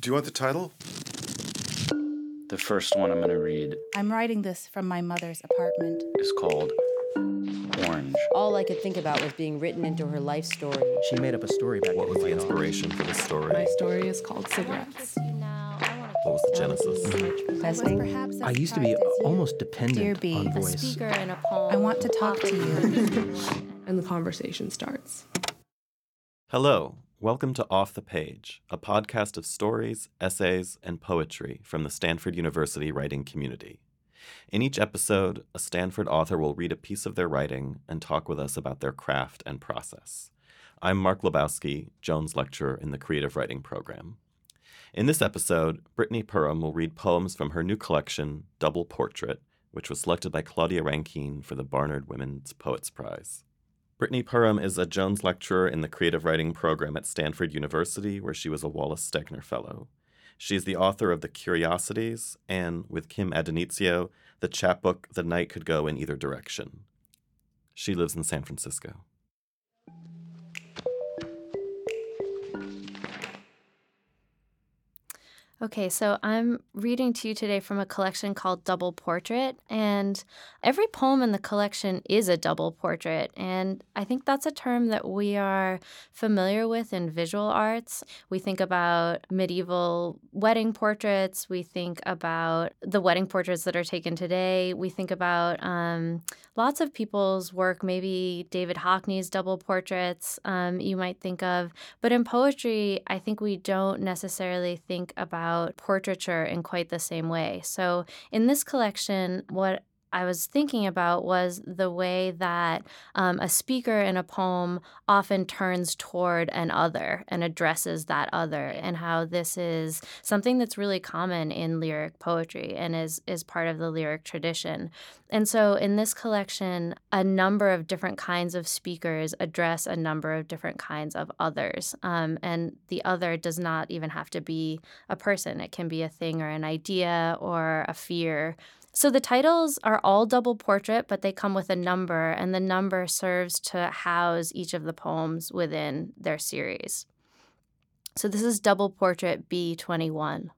Do you want the title? The first one I'm going to read I'm writing this from my mother's apartment. is called Orange. All I could think about was being written into her life story. She made up a story about What was the inspiration for this story? My story is called Cigarettes. What was the genesis? Testing. Perhaps I used to be surprised as you. almost Dear dependent B, on a voice. Speaker in a poem. I want to talk to you. And the conversation starts. Hello, welcome to Off the Page, a podcast of stories, essays, and poetry from the Stanford University writing community. In each episode, a Stanford author will read a piece of their writing and talk with us about their craft and process. I'm Mark Lebowski, Jones Lecturer in the Creative Writing Program. In this episode, Brittany Perham will read poems from her new collection, Double Portrait, which was selected by Claudia Rankine for the Barnard Women's Poets Prize. Brittany Perham is a Jones Lecturer in the Creative Writing Program at Stanford University, where she was a Wallace Stegner Fellow. She is the author of The Curiosities and, with Kim Addonizio, the chapbook The Night Could Go in Either Direction. She lives in San Francisco. Okay, so I'm reading to you today from a collection called Double Portrait, and every poem in the collection is a double portrait. And I think that's a term that we are familiar with in visual arts. We think about medieval wedding portraits, we think about the wedding portraits that are taken today, we think about um, lots of people's work, maybe David Hockney's double portraits, um, you might think of. But in poetry, I think we don't necessarily think about portraiture in quite the same way. So in this collection, what I was thinking about was the way that um, a speaker in a poem often turns toward an other and addresses that other, and how this is something that's really common in lyric poetry and is, is part of the lyric tradition. And so in this collection, a number of different kinds of speakers address a number of different kinds of others. Um, and the other does not even have to be a person, it can be a thing or an idea or a fear. So the titles are all double portrait, but they come with a number, and the number serves to house each of the poems within their series. So this is double portrait B21.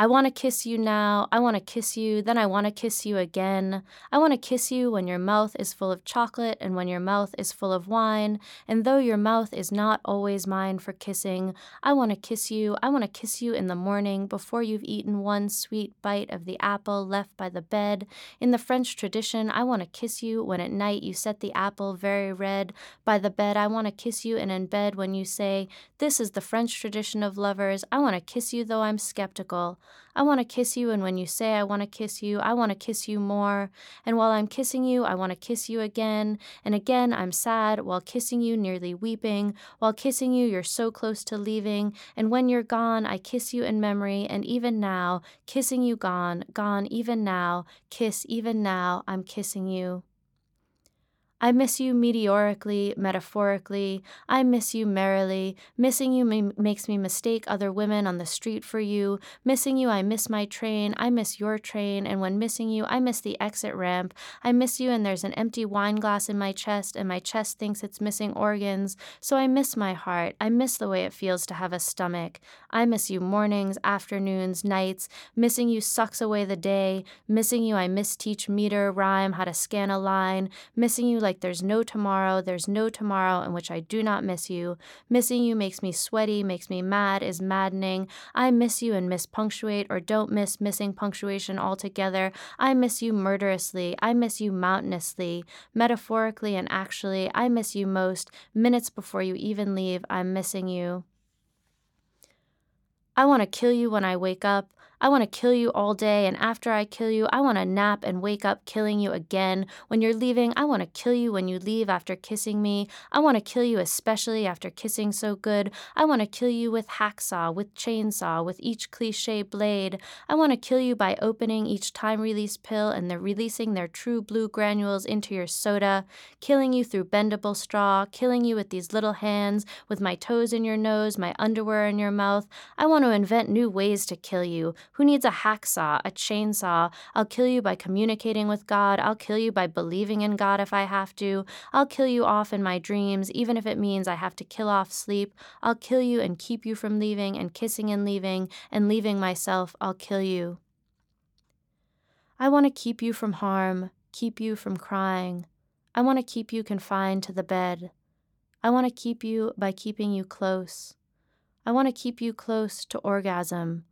I want to kiss you now. I want to kiss you. Then I want to kiss you again. I want to kiss you when your mouth is full of chocolate and when your mouth is full of wine. And though your mouth is not always mine for kissing, I want to kiss you. I want to kiss you in the morning before you've eaten one sweet bite of the apple left by the bed. In the French tradition, I want to kiss you when at night you set the apple very red by the bed. I want to kiss you and in bed when you say, This is the French tradition of lovers. I want to kiss you though I'm skeptical. I want to kiss you, and when you say I want to kiss you, I want to kiss you more. And while I'm kissing you, I want to kiss you again. And again, I'm sad, while kissing you, nearly weeping. While kissing you, you're so close to leaving. And when you're gone, I kiss you in memory. And even now, kissing you gone, gone even now, kiss even now, I'm kissing you. I miss you meteorically, metaphorically. I miss you merrily. Missing you ma- makes me mistake other women on the street for you. Missing you, I miss my train. I miss your train. And when missing you, I miss the exit ramp. I miss you, and there's an empty wine glass in my chest, and my chest thinks it's missing organs. So I miss my heart. I miss the way it feels to have a stomach. I miss you mornings, afternoons, nights. Missing you sucks away the day. Missing you, I miss teach meter, rhyme, how to scan a line. Missing you, like there's no tomorrow, there's no tomorrow in which I do not miss you. Missing you makes me sweaty, makes me mad, is maddening. I miss you and miss punctuate or don't miss missing punctuation altogether. I miss you murderously. I miss you mountainously. Metaphorically and actually, I miss you most. Minutes before you even leave, I'm missing you. I want to kill you when I wake up. I want to kill you all day, and after I kill you, I want to nap and wake up killing you again. When you're leaving, I want to kill you when you leave after kissing me. I want to kill you especially after kissing so good. I want to kill you with hacksaw, with chainsaw, with each cliche blade. I want to kill you by opening each time release pill and they're releasing their true blue granules into your soda, killing you through bendable straw, killing you with these little hands, with my toes in your nose, my underwear in your mouth. I want to invent new ways to kill you Who needs a hacksaw, a chainsaw? I'll kill you by communicating with God. I'll kill you by believing in God if I have to. I'll kill you off in my dreams, even if it means I have to kill off sleep. I'll kill you and keep you from leaving and kissing and leaving and leaving myself. I'll kill you. I want to keep you from harm, keep you from crying. I want to keep you confined to the bed. I want to keep you by keeping you close. I want to keep you close to orgasm.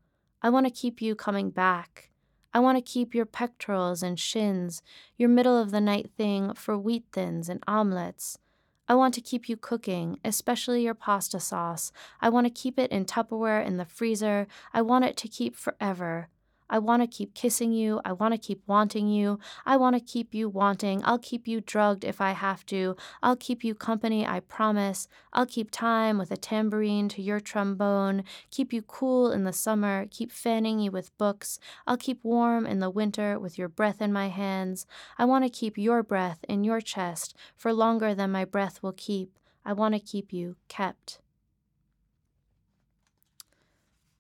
I want to keep you coming back. I want to keep your pectorals and shins, your middle of the night thing for wheat thins and omelets. I want to keep you cooking, especially your pasta sauce. I want to keep it in Tupperware in the freezer. I want it to keep forever. I want to keep kissing you. I want to keep wanting you. I want to keep you wanting. I'll keep you drugged if I have to. I'll keep you company, I promise. I'll keep time with a tambourine to your trombone. Keep you cool in the summer. Keep fanning you with books. I'll keep warm in the winter with your breath in my hands. I want to keep your breath in your chest for longer than my breath will keep. I want to keep you kept.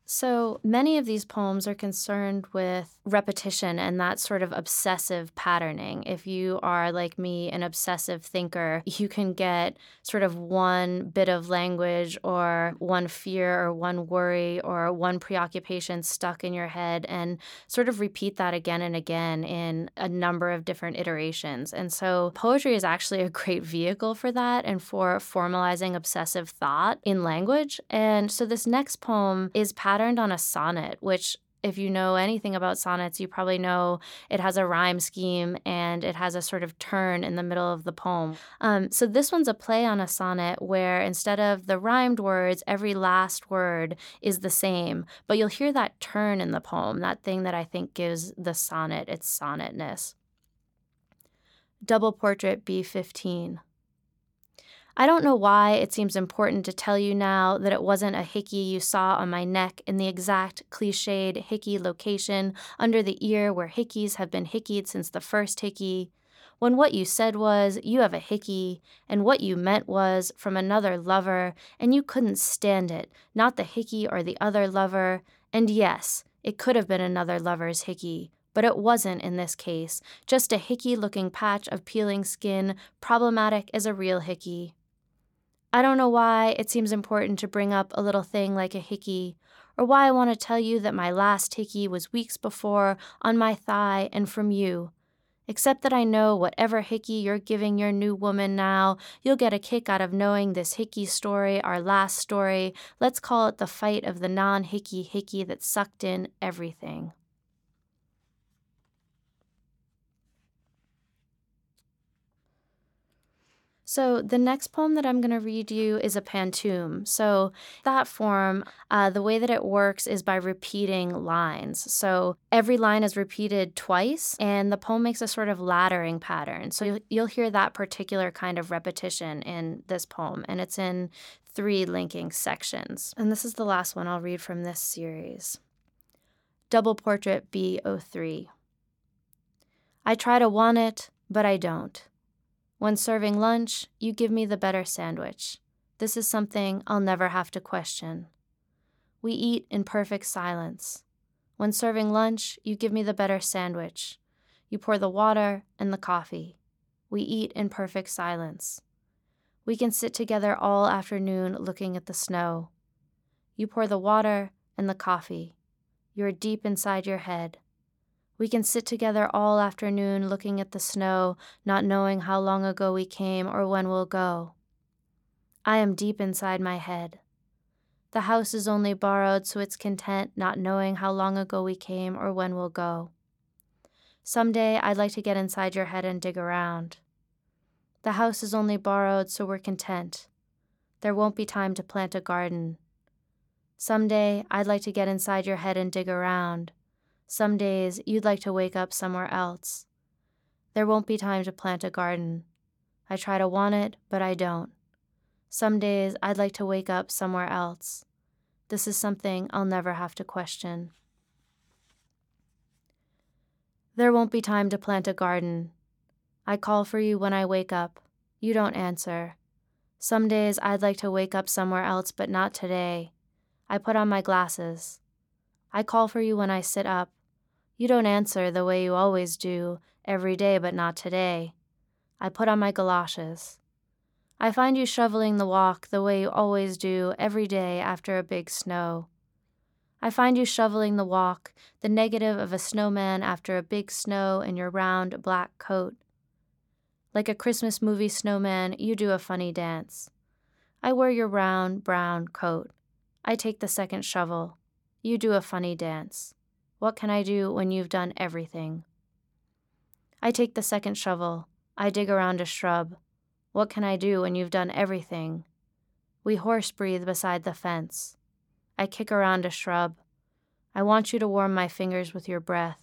So many of these poems are concerned with repetition and that sort of obsessive patterning. If you are, like me, an obsessive thinker, you can get sort of one bit of language or one fear or one worry or one preoccupation stuck in your head and sort of repeat that again and again in a number of different iterations. And so poetry is actually a great vehicle for that and for formalizing obsessive thought in language. And so this next poem is patterned patterned on a sonnet, which if you know anything about sonnets, you probably know it has a rhyme scheme and it has a sort of turn in the middle of the poem. Um, so this one's a play on a sonnet where instead of the rhymed words, every last word is the same, but you'll hear that turn in the poem, that thing that I think gives the sonnet its sonnetness. Double Portrait B15. I don't know why it seems important to tell you now that it wasn't a hickey you saw on my neck in the exact cliched hickey location under the ear where hickeys have been hickeyed since the first hickey. When what you said was, you have a hickey, and what you meant was, from another lover, and you couldn't stand it, not the hickey or the other lover, and yes, it could have been another lover's hickey, but it wasn't in this case, just a hickey looking patch of peeling skin, problematic as a real hickey. I don't know why it seems important to bring up a little thing like a hickey, or why I want to tell you that my last hickey was weeks before on my thigh and from you. Except that I know whatever hickey you're giving your new woman now, you'll get a kick out of knowing this hickey story, our last story. Let's call it the fight of the non hickey hickey that sucked in everything. So, the next poem that I'm going to read you is a pantoum. So, that form, uh, the way that it works is by repeating lines. So, every line is repeated twice, and the poem makes a sort of laddering pattern. So, you'll, you'll hear that particular kind of repetition in this poem, and it's in three linking sections. And this is the last one I'll read from this series Double Portrait B03. I try to want it, but I don't. When serving lunch, you give me the better sandwich. This is something I'll never have to question. We eat in perfect silence. When serving lunch, you give me the better sandwich. You pour the water and the coffee. We eat in perfect silence. We can sit together all afternoon looking at the snow. You pour the water and the coffee. You're deep inside your head. We can sit together all afternoon looking at the snow, not knowing how long ago we came or when we'll go. I am deep inside my head. The house is only borrowed, so it's content, not knowing how long ago we came or when we'll go. Someday I'd like to get inside your head and dig around. The house is only borrowed, so we're content. There won't be time to plant a garden. Someday I'd like to get inside your head and dig around. Some days you'd like to wake up somewhere else. There won't be time to plant a garden. I try to want it, but I don't. Some days I'd like to wake up somewhere else. This is something I'll never have to question. There won't be time to plant a garden. I call for you when I wake up. You don't answer. Some days I'd like to wake up somewhere else, but not today. I put on my glasses. I call for you when I sit up. You don't answer the way you always do, every day but not today. I put on my galoshes. I find you shoveling the walk the way you always do every day after a big snow. I find you shoveling the walk, the negative of a snowman after a big snow in your round black coat. Like a Christmas movie snowman, you do a funny dance. I wear your round brown coat. I take the second shovel. You do a funny dance. What can I do when you've done everything? I take the second shovel. I dig around a shrub. What can I do when you've done everything? We horse breathe beside the fence. I kick around a shrub. I want you to warm my fingers with your breath.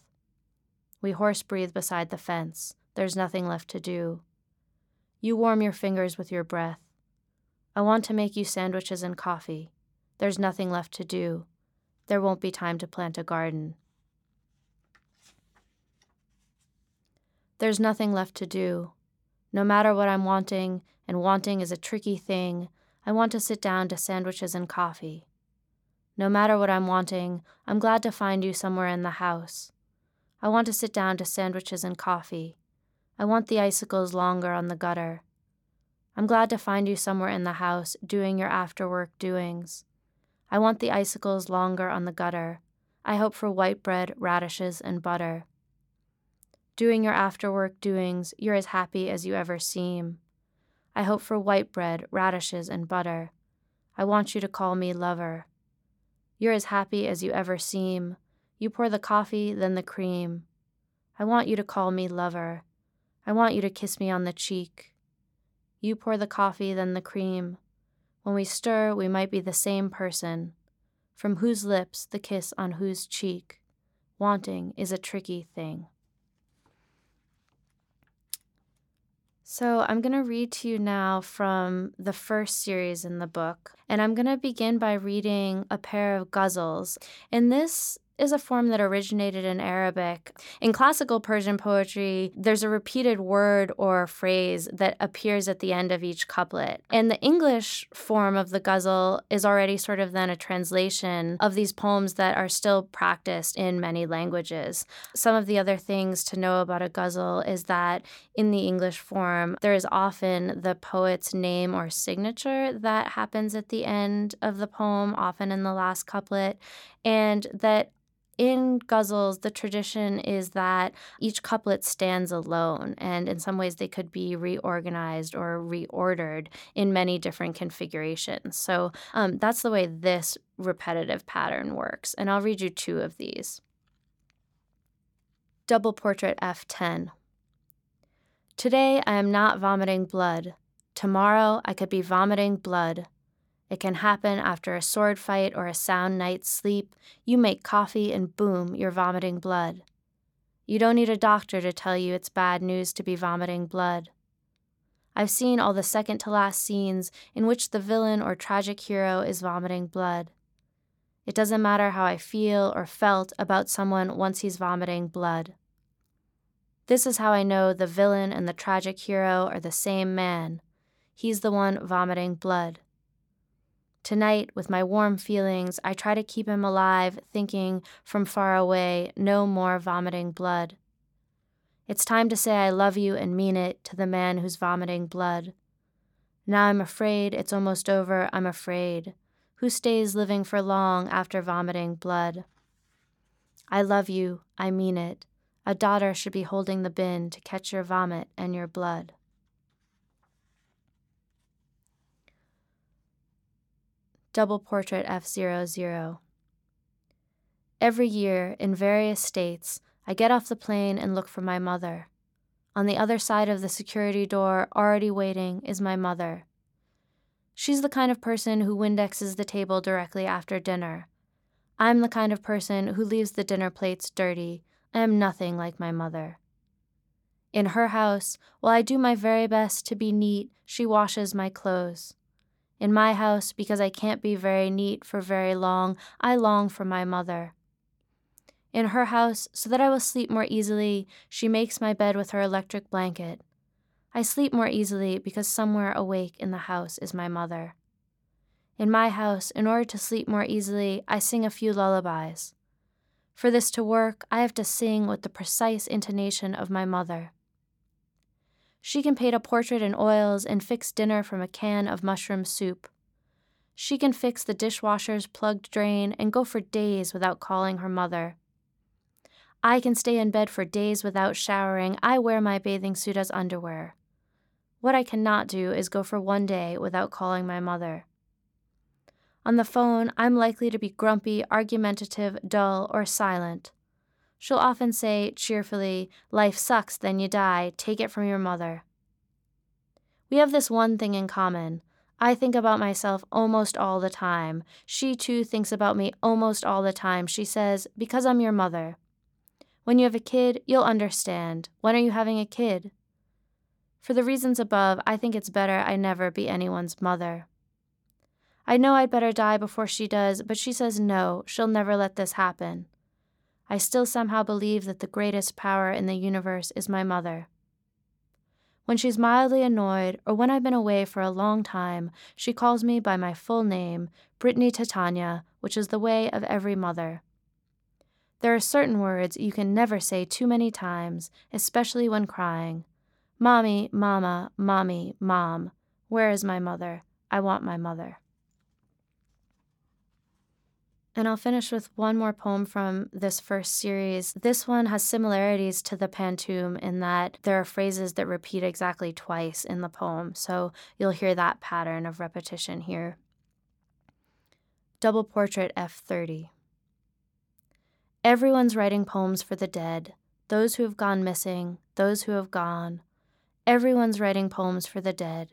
We horse breathe beside the fence. There's nothing left to do. You warm your fingers with your breath. I want to make you sandwiches and coffee. There's nothing left to do. There won't be time to plant a garden. There's nothing left to do. No matter what I'm wanting, and wanting is a tricky thing, I want to sit down to sandwiches and coffee. No matter what I'm wanting, I'm glad to find you somewhere in the house. I want to sit down to sandwiches and coffee. I want the icicles longer on the gutter. I'm glad to find you somewhere in the house doing your after work doings. I want the icicles longer on the gutter. I hope for white bread, radishes, and butter. Doing your after work doings, you're as happy as you ever seem. I hope for white bread, radishes, and butter. I want you to call me lover. You're as happy as you ever seem. You pour the coffee, then the cream. I want you to call me lover. I want you to kiss me on the cheek. You pour the coffee, then the cream. When we stir, we might be the same person. From whose lips the kiss on whose cheek? Wanting is a tricky thing. So, I'm going to read to you now from the first series in the book. And I'm going to begin by reading a pair of ghazals. In this is a form that originated in Arabic. In classical Persian poetry, there's a repeated word or phrase that appears at the end of each couplet. And the English form of the ghazal is already sort of then a translation of these poems that are still practiced in many languages. Some of the other things to know about a ghazal is that in the English form, there is often the poet's name or signature that happens at the end of the poem, often in the last couplet, and that in ghazals, the tradition is that each couplet stands alone, and in some ways they could be reorganized or reordered in many different configurations. So um, that's the way this repetitive pattern works. And I'll read you two of these. Double portrait F10. Today I am not vomiting blood. Tomorrow I could be vomiting blood. It can happen after a sword fight or a sound night's sleep. You make coffee and boom, you're vomiting blood. You don't need a doctor to tell you it's bad news to be vomiting blood. I've seen all the second to last scenes in which the villain or tragic hero is vomiting blood. It doesn't matter how I feel or felt about someone once he's vomiting blood. This is how I know the villain and the tragic hero are the same man. He's the one vomiting blood. Tonight, with my warm feelings, I try to keep him alive, thinking from far away, no more vomiting blood. It's time to say I love you and mean it to the man who's vomiting blood. Now I'm afraid, it's almost over, I'm afraid. Who stays living for long after vomiting blood? I love you, I mean it. A daughter should be holding the bin to catch your vomit and your blood. Double Portrait F00. Every year, in various states, I get off the plane and look for my mother. On the other side of the security door, already waiting, is my mother. She's the kind of person who Windexes the table directly after dinner. I'm the kind of person who leaves the dinner plates dirty. I am nothing like my mother. In her house, while I do my very best to be neat, she washes my clothes. In my house, because I can't be very neat for very long, I long for my mother. In her house, so that I will sleep more easily, she makes my bed with her electric blanket. I sleep more easily because somewhere awake in the house is my mother. In my house, in order to sleep more easily, I sing a few lullabies. For this to work, I have to sing with the precise intonation of my mother. She can paint a portrait in oils and fix dinner from a can of mushroom soup. She can fix the dishwasher's plugged drain and go for days without calling her mother. I can stay in bed for days without showering. I wear my bathing suit as underwear. What I cannot do is go for one day without calling my mother. On the phone, I'm likely to be grumpy, argumentative, dull, or silent. She'll often say cheerfully, Life sucks, then you die, take it from your mother. We have this one thing in common. I think about myself almost all the time. She too thinks about me almost all the time. She says, Because I'm your mother. When you have a kid, you'll understand. When are you having a kid? For the reasons above, I think it's better I never be anyone's mother. I know I'd better die before she does, but she says no, she'll never let this happen. I still somehow believe that the greatest power in the universe is my mother. When she's mildly annoyed, or when I've been away for a long time, she calls me by my full name, Brittany Titania, which is the way of every mother. There are certain words you can never say too many times, especially when crying. Mommy, mama, mommy, mom. Where is my mother? I want my mother. And I'll finish with one more poem from this first series. This one has similarities to the Pantoum in that there are phrases that repeat exactly twice in the poem, so you'll hear that pattern of repetition here. Double Portrait F30. Everyone's writing poems for the dead, those who have gone missing, those who have gone. Everyone's writing poems for the dead,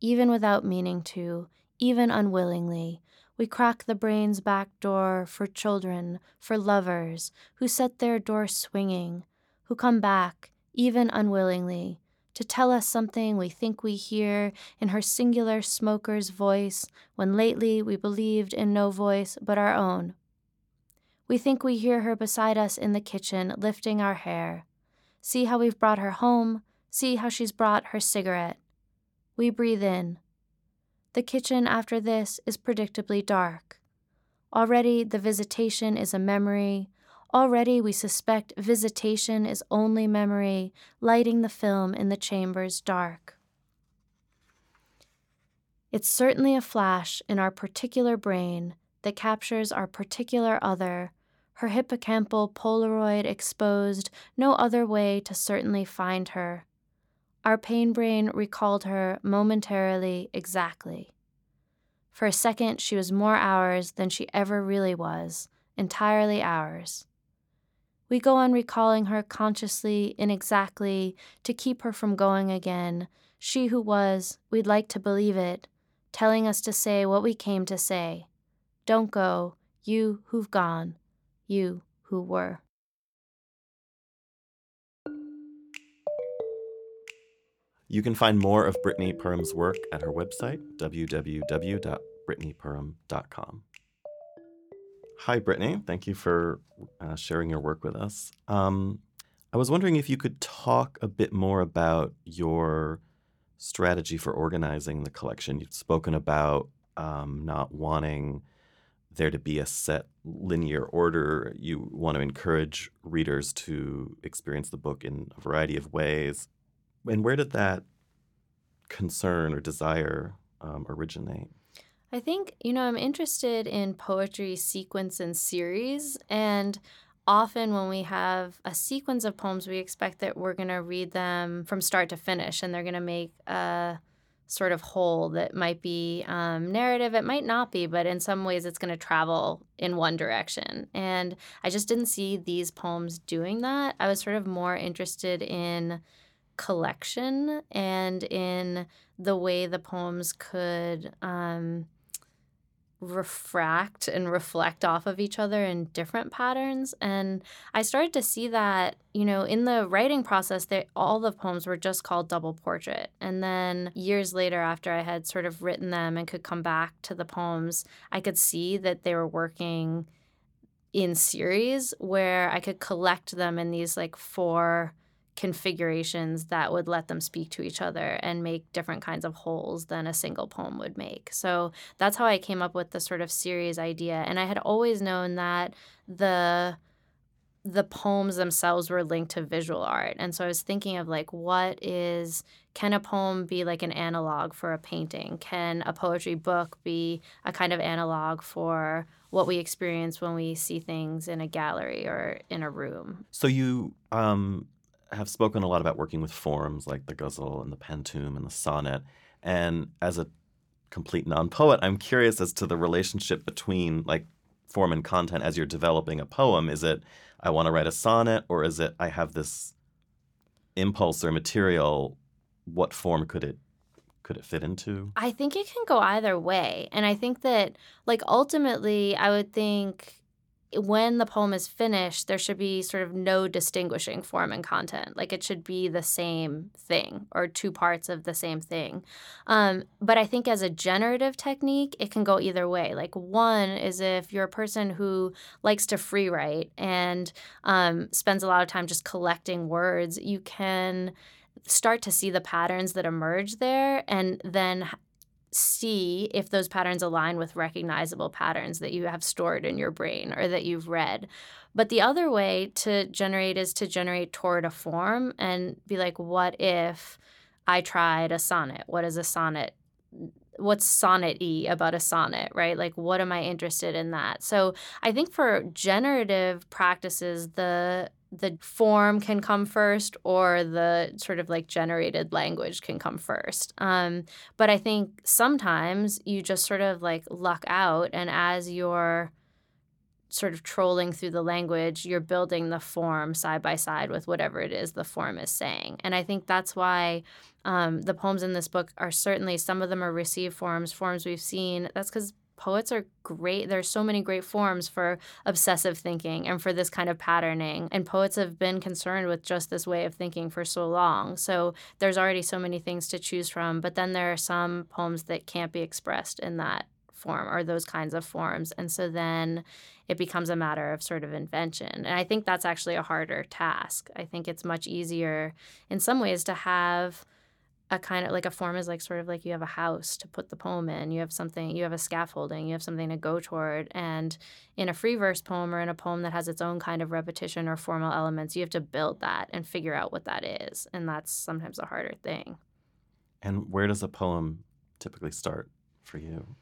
even without meaning to, even unwillingly. We crack the brain's back door for children, for lovers, who set their door swinging, who come back, even unwillingly, to tell us something we think we hear in her singular smoker's voice when lately we believed in no voice but our own. We think we hear her beside us in the kitchen, lifting our hair. See how we've brought her home. See how she's brought her cigarette. We breathe in. The kitchen after this is predictably dark. Already the visitation is a memory. Already we suspect visitation is only memory, lighting the film in the chamber's dark. It's certainly a flash in our particular brain that captures our particular other her hippocampal Polaroid exposed, no other way to certainly find her. Our pain brain recalled her momentarily exactly. For a second, she was more ours than she ever really was, entirely ours. We go on recalling her consciously, inexactly, to keep her from going again, she who was, we'd like to believe it, telling us to say what we came to say. Don't go, you who've gone you who were. You can find more of Brittany Perham's work at her website, www.brittanyperham.com. Hi, Brittany. Thank you for uh, sharing your work with us. Um, I was wondering if you could talk a bit more about your strategy for organizing the collection. You've spoken about um, not wanting there to be a set linear order. You want to encourage readers to experience the book in a variety of ways. And where did that concern or desire um, originate? I think, you know, I'm interested in poetry sequence and series. And often when we have a sequence of poems, we expect that we're going to read them from start to finish and they're going to make a sort of whole that might be um, narrative. It might not be, but in some ways it's going to travel in one direction. And I just didn't see these poems doing that. I was sort of more interested in collection and in the way the poems could. Um, refract and reflect off of each other in different patterns and i started to see that you know in the writing process that all the poems were just called double portrait and then years later after i had sort of written them and could come back to the poems i could see that they were working in series where i could collect them in these like four configurations that would let them speak to each other and make different kinds of wholes than a single poem would make. So that's how I came up with the sort of series idea. And I had always known that the the poems themselves were linked to visual art. And so I was thinking of like, what is, can a poem be like an analog for a painting? Can a poetry book be a kind of analog for what we experience when we see things in a gallery or in a room? So you um, have spoken a lot about working with forms like the ghazal and the pantoum and the sonnet. And as a complete non-poet, I'm curious as to the relationship between like form and content as you're developing a poem. Is it I want to write a sonnet, or is it I have this impulse or material? What form could it could it fit into? I think it can go either way. And I think that, like, ultimately, I would think when the poem is finished, there should be sort of no distinguishing form and content. Like it should be the same thing or two parts of the same thing. Um, but I think as a generative technique, it can go either way. Like one is if you're a person who likes to free write and um, spends a lot of time just collecting words, you can start to see the patterns that emerge there and then see if those patterns align with recognizable patterns that you have stored in your brain or that you've read. But the other way to generate is to generate toward a form and be like, what if I tried a sonnet? What is a sonnet? What's sonnet y about a sonnet, right? Like, what am I interested in that? So, I think for generative practices, the the form can come first or the sort of like generated language can come first. Um, but I think sometimes you just sort of like luck out, and as you're sort of trolling through the language, you're building the form side by side with whatever it is the form is saying. And I think that's why um, the poems in this book are certainly some of them are received forms, forms we've seen. That's because poets are great. There's so many great forms for obsessive thinking and for this kind of patterning. And poets have been concerned with just this way of thinking for so long. So there's already so many things to choose from. But then there are some poems that can't be expressed in that form or those kinds of forms. And so then it becomes a matter of sort of invention. And I think that's actually a harder task. I think it's much easier in some ways to have a kind of like a form is like sort of like you have a house to put the poem in you have something you have a scaffolding you have something to go toward and in a free verse poem or in a poem that has its own kind of repetition or formal elements you have to build that and figure out what that is and that's sometimes a harder thing. And where does a poem typically start for you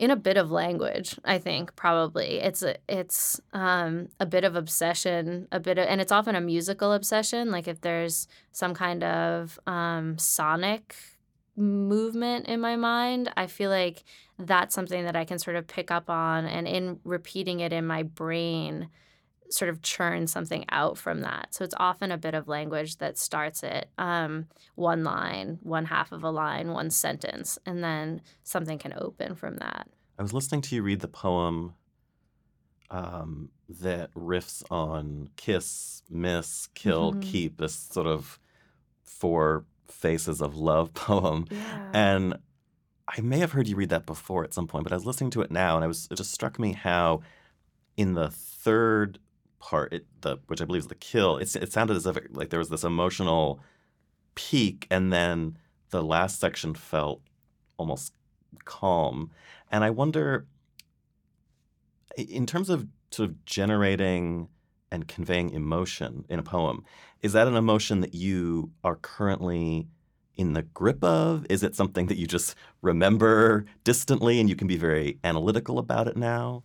in a bit of language i think probably. It's a, it's um, a bit of obsession a bit of and it's often a musical obsession like if there's some kind of um, sonic movement in my mind i feel like that's something that i can sort of pick up on and in repeating it in my brain sort of churn something out from that. So it's often a bit of language that starts it um, one line, one half of a line, one sentence, and then something can open from that. I was listening to you read the poem um, that riffs on kiss, miss, kill, mm-hmm. keep, this sort of four faces of love poem. Yeah. And I may have heard you read that before at some point, but I was listening to it now and I was it just struck me how in the third part, it, the which I believe is the kill. It, it sounded as if it, like there was this emotional peak, and then the last section felt almost calm. And I wonder, in terms of sort of generating and conveying emotion in a poem, is that an emotion that you are currently in the grip of? Is it something that you just remember distantly and you can be very analytical about it now?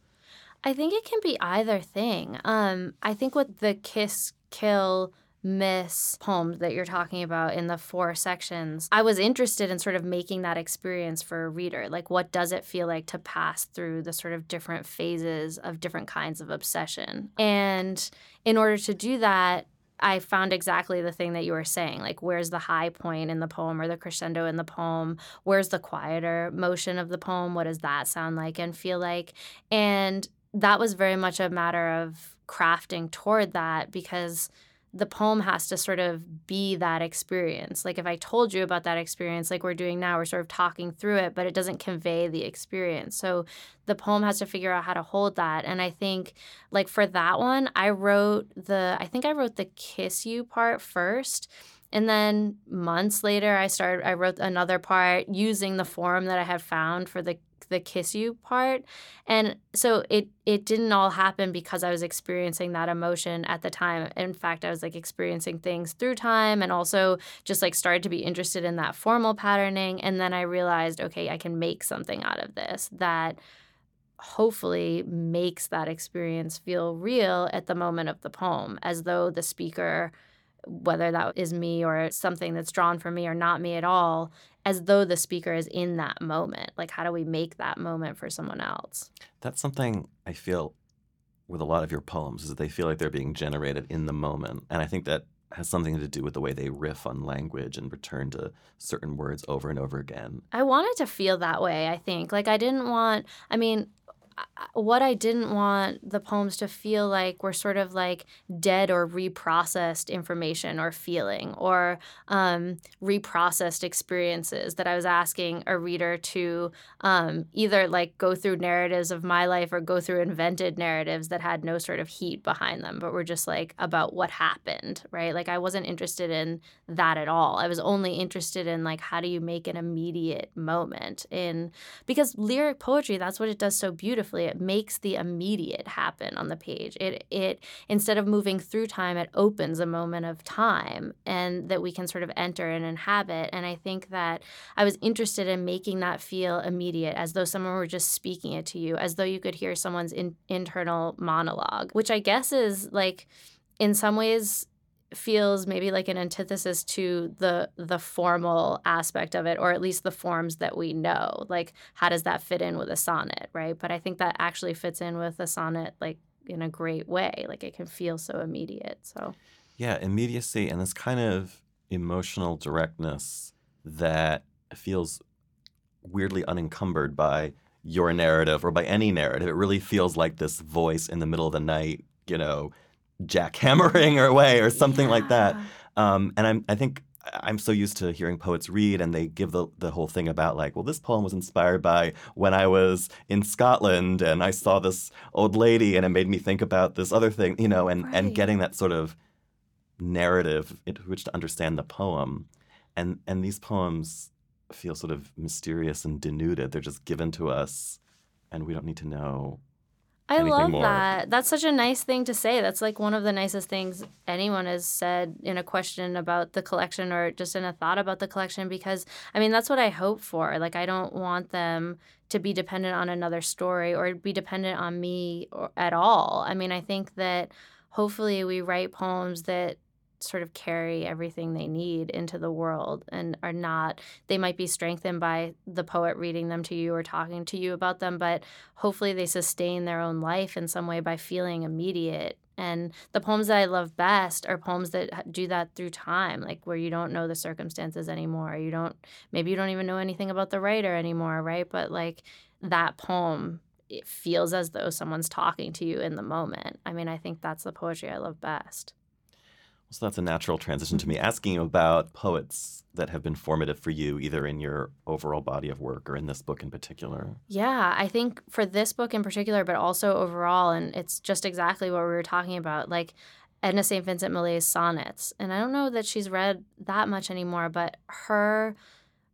I think it can be either thing. Um, I think with the kiss, kill, miss poem that you're talking about in the four sections, I was interested in sort of making that experience for a reader. Like, what does it feel like to pass through the sort of different phases of different kinds of obsession? And in order to do that, I found exactly the thing that you were saying. Like, where's the high point in the poem or the crescendo in the poem? Where's the quieter motion of the poem? What does that sound like and feel like? And that was very much a matter of crafting toward that because the poem has to sort of be that experience. Like if I told you about that experience, like we're doing now, we're sort of talking through it, but it doesn't convey the experience. So the poem has to figure out how to hold that. And I think, like for that one, I wrote the, I think I wrote the kiss you part first. And then months later, I started. I wrote another part using the form that I had found for the the kiss you part. And so it it didn't all happen because i was experiencing that emotion at the time. In fact i was like experiencing things through time and also just like started to be interested in that formal patterning. And then i realized okay i can make something out of this that hopefully makes that experience feel real at the moment of the poem as though the speaker whether that is me or something that's drawn from me or not me at all as though the speaker is in that moment like how do we make that moment for someone else That's something I feel with a lot of your poems is that they feel like they're being generated in the moment. And I think that has something to do with the way they riff on language and return to certain words over and over again. I wanted to feel that way, I think. Like, I didn't want, I mean, what I didn't want the poems to feel like were sort of like dead or reprocessed information or feeling or um, reprocessed experiences that I was asking a reader to um, either like go through narratives of my life or go through invented narratives that had no sort of heat behind them, but were just like about what happened, right? Like I wasn't interested in that at all. I was only interested in like how do you make an immediate moment in because lyric poetry that's what it does so beautifully it makes the immediate happen on the page. It it instead of moving through time it opens a moment of time and that we can sort of enter and inhabit. And i think that i was interested in making that feel immediate as though someone were just speaking it to you as though you could hear someone's in, internal monologue which i guess is like in some ways feels maybe like an antithesis to the the formal aspect of it or at least the forms that we know like how does that fit in with a sonnet right but i think that actually fits in with a sonnet like in a great way like it can feel so immediate so Yeah, immediacy and this kind of emotional directness that feels weirdly unencumbered by your narrative or by any narrative. It really feels like this voice in the middle of the night, you know, jackhammering or away or something like that. Um, and I'm, I think I'm so used to hearing poets read, and they give the the whole thing about like, well, this poem was inspired by when I was in Scotland and I saw this old lady, and it made me think about this other thing, you know, and and getting that sort of narrative into which to understand the poem, and and these poems feel sort of mysterious and denuded. They're just given to us, and we don't need to know I love more. that. That's such a nice thing to say. That's like one of the nicest things anyone has said in a question about the collection or just in a thought about the collection because I mean that's what I hope for. Like I don't want them to be dependent on another story or be dependent on me or, at all. I mean I think that hopefully we write poems that sort of carry everything they need into the world and are not they might be strengthened by the poet reading them to you or talking to you about them but hopefully they sustain their own life in some way by feeling immediate. And the poems that i love best are poems that do that through time like where you don't know the circumstances anymore. You don't maybe you don't even know anything about the writer anymore right? But like that poem it feels as though someone's talking to you in the moment. I mean i think that's the poetry i love best So that's a natural transition to me asking about poets that have been formative for you, either in your overall body of work or in this book in particular. Yeah, I think for this book in particular, but also overall, and it's just exactly what we were talking about, like Edna St. Vincent Millay's sonnets. And I don't know that she's read that much anymore, but her,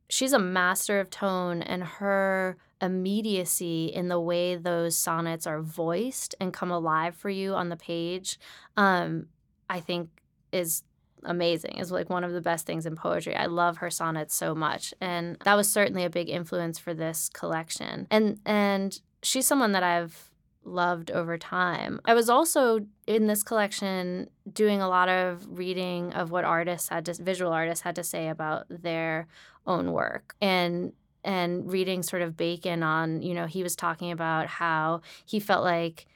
she's a master of tone, and her immediacy in the way those sonnets are voiced and come alive for you on the page, um, I think is amazing is like one of the best things in poetry. I love her sonnets so much and that was certainly a big influence for this collection. And and she's someone that I've loved over time. I was also in this collection doing a lot of reading of what artists had to visual artists had to say about their own work and and reading sort of Bacon on, you know, he was talking about how he felt like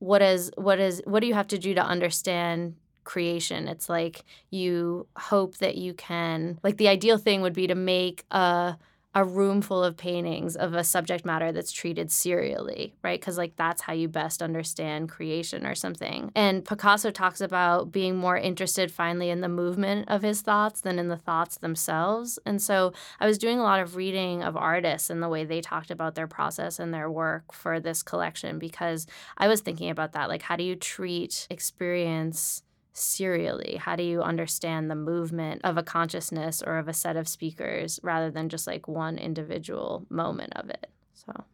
what is what is what do you have to do to understand creation. It's like you hope that you can like the ideal thing would be to make a a room full of paintings of a subject matter that's treated serially right? Because like that's how you best understand creation or something. And picasso talks about being more interested finally in the movement of his thoughts than in the thoughts themselves. And so i was doing a lot of reading of artists and the way they talked about their process and their work for this collection because I was thinking about that. Like, how do you treat experience serially? How do you understand the movement of a consciousness or of a set of speakers rather than just like one individual moment of it? So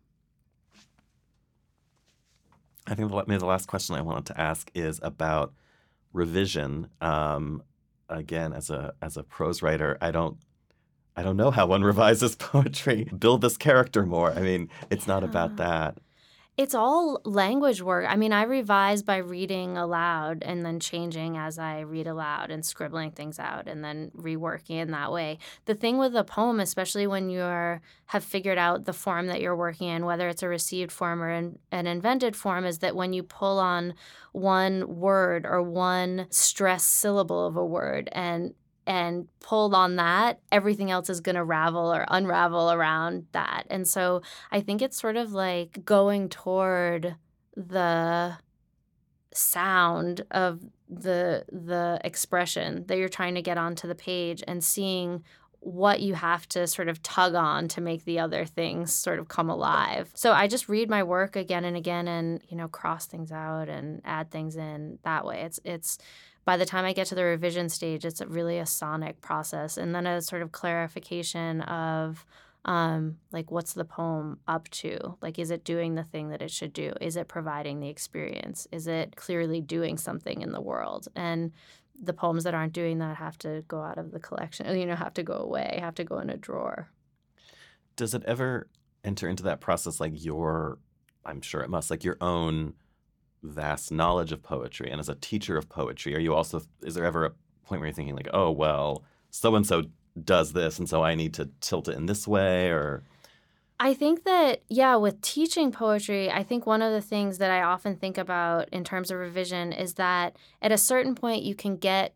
I think the, maybe the last question I wanted to ask is about revision. Um, again, as a as a prose writer, I don't I don't know how one revises poetry. Build this character more. I mean, it's not about that. It's all language work. I mean, I revise by reading aloud and then changing as I read aloud and scribbling things out and then reworking in that way. The thing with a poem, especially when you're have figured out the form that you're working in, whether it's a received form or an, an invented form, is that when you pull on one word or one stressed syllable of a word and and pulled on that, everything else is going to ravel or unravel around that. And so I think it's sort of like going toward the sound of the the expression that you're trying to get onto the page and seeing what you have to sort of tug on to make the other things sort of come alive. So I just read my work again and again and you know cross things out and add things in that way. It's it's by the time I get to the revision stage, it's really a sonic process and then a sort of clarification of um, like what's the poem up to? Like is it doing the thing that it should do? Is it providing the experience? Is it clearly doing something in the world? And the poems that aren't doing that have to go out of the collection you know have to go away have to go in a drawer. Does it ever enter into that process like your, I'm sure it must, like your own vast knowledge of poetry? And as a teacher of poetry, are you also, is there ever a point where you're thinking like, oh, well, so and so does this, and so I need to tilt it in this way? Or, I think that, yeah, with teaching poetry, I think one of the things that I often think about in terms of revision is that at a certain point you can get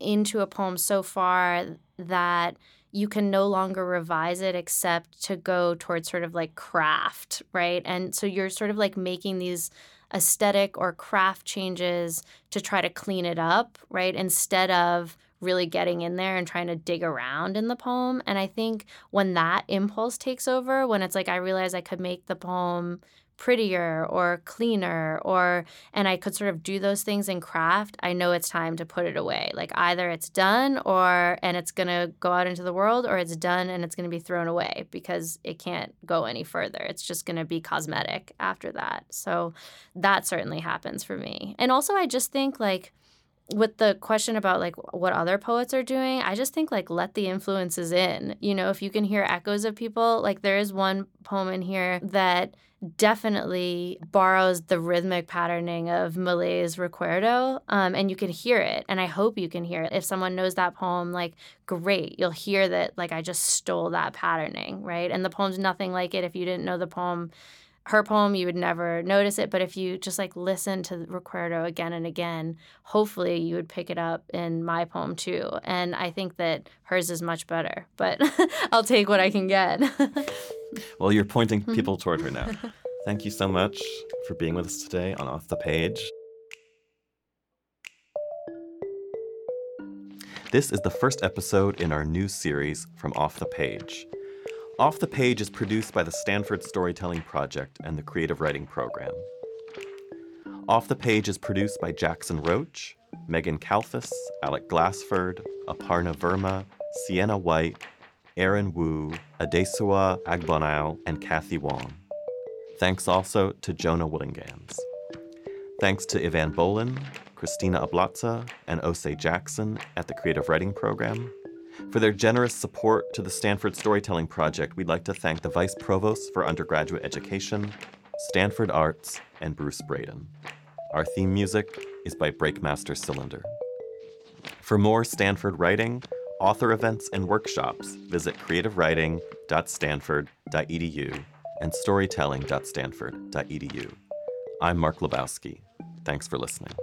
into a poem so far that you can no longer revise it except to go towards sort of like craft, right? And so you're sort of like making these aesthetic or craft changes to try to clean it up, right? Instead of really getting in there and trying to dig around in the poem. And I think when that impulse takes over, when it's like I realize I could make the poem prettier or cleaner or and I could sort of do those things in craft, I know it's time to put it away. Like either it's done or and it's going to go out into the world or it's done and it's going to be thrown away because it can't go any further. It's just going to be cosmetic after that. So that certainly happens for me. And also I just think like with the question about like what other poets are doing, I just think like let the influences in. You know, if you can hear echoes of people, like there is one poem in here that definitely borrows the rhythmic patterning of Millay's Recuerdo, um, and you can hear it. And I hope you can hear it. If someone knows that poem, like great, you'll hear that like I just stole that patterning, right? And the poem's nothing like it. If you didn't know the poem, her poem, you would never notice it. But if you just like listen to Recuerdo again and again, hopefully you would pick it up in my poem too. And I think that hers is much better, but I'll take what I can get. well, you're pointing mm-hmm. people toward her now. Thank you so much for being with us today on Off the Page. This is the first episode in our new series from Off the Page. Off the Page is produced by the Stanford Storytelling Project and the Creative Writing Program. Off the Page is produced by Jackson Roach, Megan Kalfas, Alec Glassford, Aparna Verma, Sienna White, Aaron Wu, Adesua Agbonile, and Kathy Wong. Thanks also to Jonah Willihnganz. Thanks to Ivan Bolin, Christina Ablatza, and Osei Jackson at the Creative Writing Program. For their generous support to the Stanford Storytelling Project, we'd like to thank the Vice Provost for Undergraduate Education, Stanford Arts, and Bruce Braden. Our theme music is by Breakmaster Cylinder. For more Stanford writing, author events, and workshops, visit creativewriting.stanford.edu and storytelling.stanford.edu. I'm Mark Lebowski. Thanks for listening.